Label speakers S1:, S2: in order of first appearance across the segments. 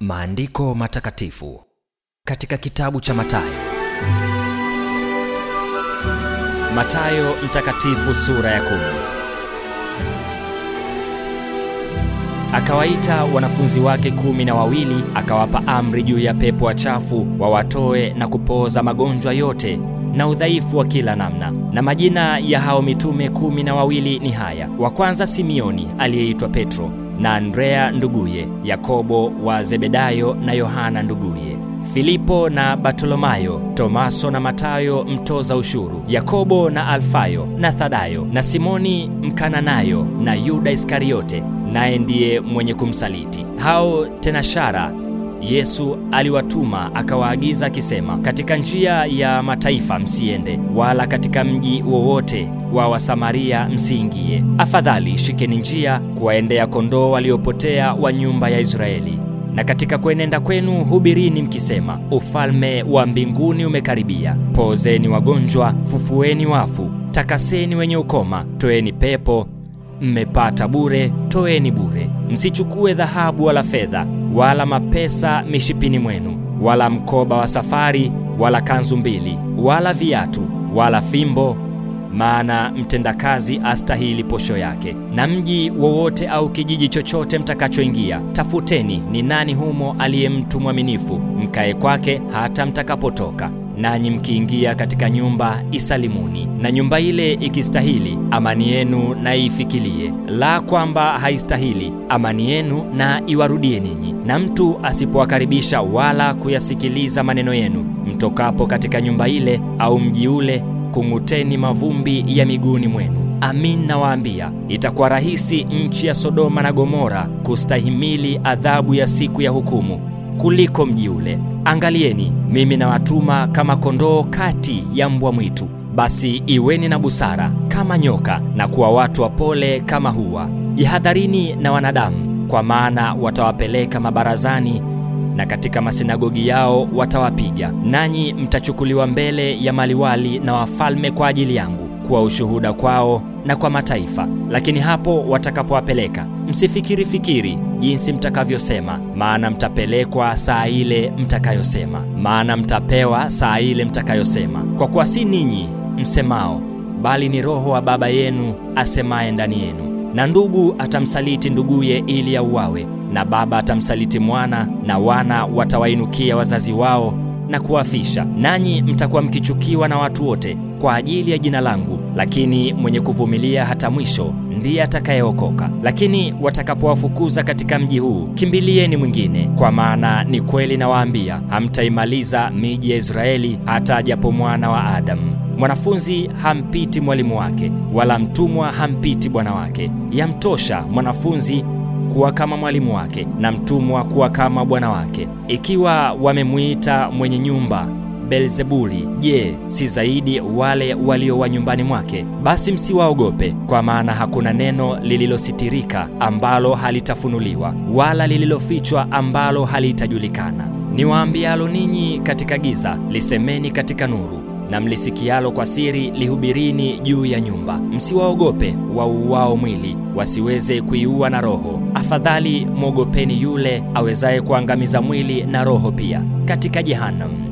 S1: Maandiko matakatifu katika kitabu cha Mathayo. Mathayo mtakatifu sura ya kumi. Akawaita wanafunzi wake kumi na wawili, akawapa amri juu ya pepo wachafu wawatoe na kupooza magonjwa yote na udhaifu wa kila namna. Na majina ya hao mitume kumi na wawili ni haya: wa kwanza Simioni aliyeitwa Petro, na Andrea nduguye, Yakobo wa Zebedayo na Yohana nduguye, Filipo na Bartolomayo, Tomaso na Matayo mtoza ushuru, Yakobo na Alfayo na Thadayo na Simoni Mkananayo na Yuda Iskariote, naye ndiye mwenye kumsaliti. Hao tena shara Yesu aliwatuma akawaagiza akisema, katika njia ya mataifa msiende, wala katika mji wowote wa Wasamaria msiingie. Afadhali shikeni njia kuwaendea kondoo waliopotea wa nyumba ya Israeli. Na katika kuenenda kwenu hubirini mkisema, ufalme wa mbinguni umekaribia. Poozeni wagonjwa, fufueni wafu, takaseni wenye ukoma, toeni pepo mmepata bure, toeni bure. Msichukue dhahabu wala fedha wala mapesa mishipini mwenu, wala mkoba wa safari, wala kanzu mbili, wala viatu, wala fimbo, maana mtendakazi astahili posho yake. Na mji wowote au kijiji chochote mtakachoingia, tafuteni ni nani humo aliye mtu mwaminifu, mkae kwake hata mtakapotoka nanyi mkiingia katika nyumba isalimuni. Na nyumba ile ikistahili, amani yenu na iifikilie; la kwamba haistahili, amani yenu na iwarudie ninyi. Na mtu asipowakaribisha wala kuyasikiliza maneno yenu, mtokapo katika nyumba ile au mji ule, kung'uteni mavumbi ya miguuni mwenu. Amin nawaambia, itakuwa rahisi nchi ya Sodoma na Gomora kustahimili adhabu ya siku ya hukumu kuliko mji ule. Angalieni, mimi nawatuma kama kondoo kati ya mbwa mwitu. Basi iweni na busara kama nyoka, na kuwa watu wapole kama hua. Jihadharini na wanadamu, kwa maana watawapeleka mabarazani, na katika masinagogi yao watawapiga. Nanyi mtachukuliwa mbele ya maliwali na wafalme kwa ajili yangu, kuwa ushuhuda kwao na kwa mataifa. Lakini hapo watakapowapeleka, msifikiri fikiri jinsi mtakavyosema, maana mtapelekwa saa ile mtakayosema, maana mtapewa saa ile mtakayosema. Kwa kuwa si ninyi msemao, bali ni Roho wa Baba yenu asemaye ndani yenu. Na ndugu atamsaliti nduguye ili auawe, na baba atamsaliti mwana, na wana watawainukia wazazi wao na kuwafisha. Nanyi mtakuwa mkichukiwa na watu wote kwa ajili ya jina langu, lakini mwenye kuvumilia hata mwisho ndiye atakayeokoka. Lakini watakapowafukuza katika mji huu, kimbilieni mwingine, kwa maana ni kweli nawaambia, hamtaimaliza miji ya Israeli hata ajapo mwana wa Adamu. Mwanafunzi hampiti mwalimu wake, wala mtumwa hampiti bwana wake. Yamtosha mwanafunzi kuwa kama mwalimu wake na mtumwa kuwa kama bwana wake. Ikiwa wamemwita mwenye nyumba Beelzebuli, je, si zaidi wale walio wa nyumbani mwake? Basi msiwaogope, kwa maana hakuna neno lililositirika ambalo halitafunuliwa, wala lililofichwa ambalo halitajulikana. Niwaambialo ninyi katika giza, lisemeni katika nuru na mlisikialo kwa siri lihubirini juu ya nyumba. Msiwaogope wauao mwili, wasiweze kuiua na roho. Afadhali mwogopeni yule awezaye kuangamiza mwili na roho pia katika jehanamu.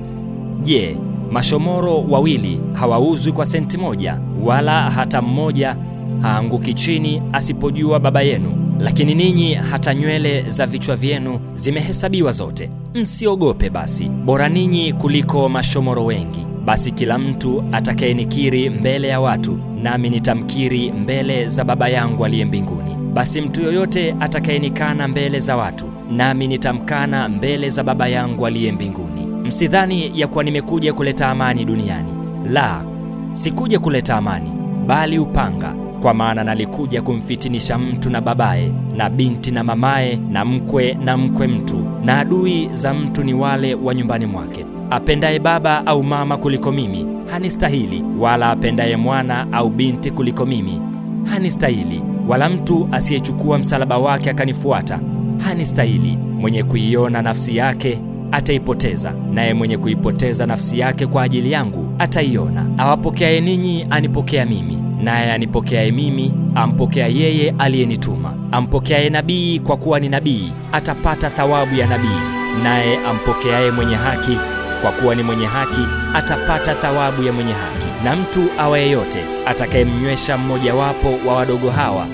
S1: Je, mashomoro wawili hawauzwi kwa senti moja? Wala hata mmoja haanguki chini asipojua Baba yenu. Lakini ninyi hata nywele za vichwa vyenu zimehesabiwa zote. Msiogope basi, bora ninyi kuliko mashomoro wengi. Basi kila mtu atakayenikiri mbele ya watu, nami nitamkiri mbele za Baba yangu aliye mbinguni. Basi mtu yoyote atakayenikana mbele za watu, nami nitamkana mbele za Baba yangu aliye mbinguni. Msidhani ya kuwa nimekuja kuleta amani duniani. La, sikuja kuleta amani, bali upanga. Kwa maana nalikuja kumfitinisha mtu na babaye, na binti na mamaye, na mkwe na mkwe mtu, na adui za mtu ni wale wa nyumbani mwake. Apendaye baba au mama kuliko mimi hanistahili, wala apendaye mwana au binti kuliko mimi hanistahili, wala mtu asiyechukua msalaba wake akanifuata hanistahili. Mwenye kuiona nafsi yake ataipoteza, naye mwenye kuipoteza nafsi yake kwa ajili yangu ataiona. Awapokeaye ninyi anipokea mimi, naye anipokeaye mimi ampokea yeye aliyenituma. Ampokeaye nabii kwa kuwa ni nabii atapata thawabu ya nabii naye ampokeaye mwenye haki kwa kuwa ni mwenye haki atapata thawabu ya mwenye haki. Na mtu awaye yote atakayemnywesha mmojawapo wa wadogo hawa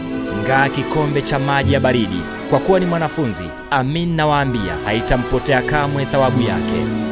S1: ngaa kikombe cha maji ya baridi, kwa kuwa ni mwanafunzi, amin nawaambia, haitampotea kamwe thawabu yake.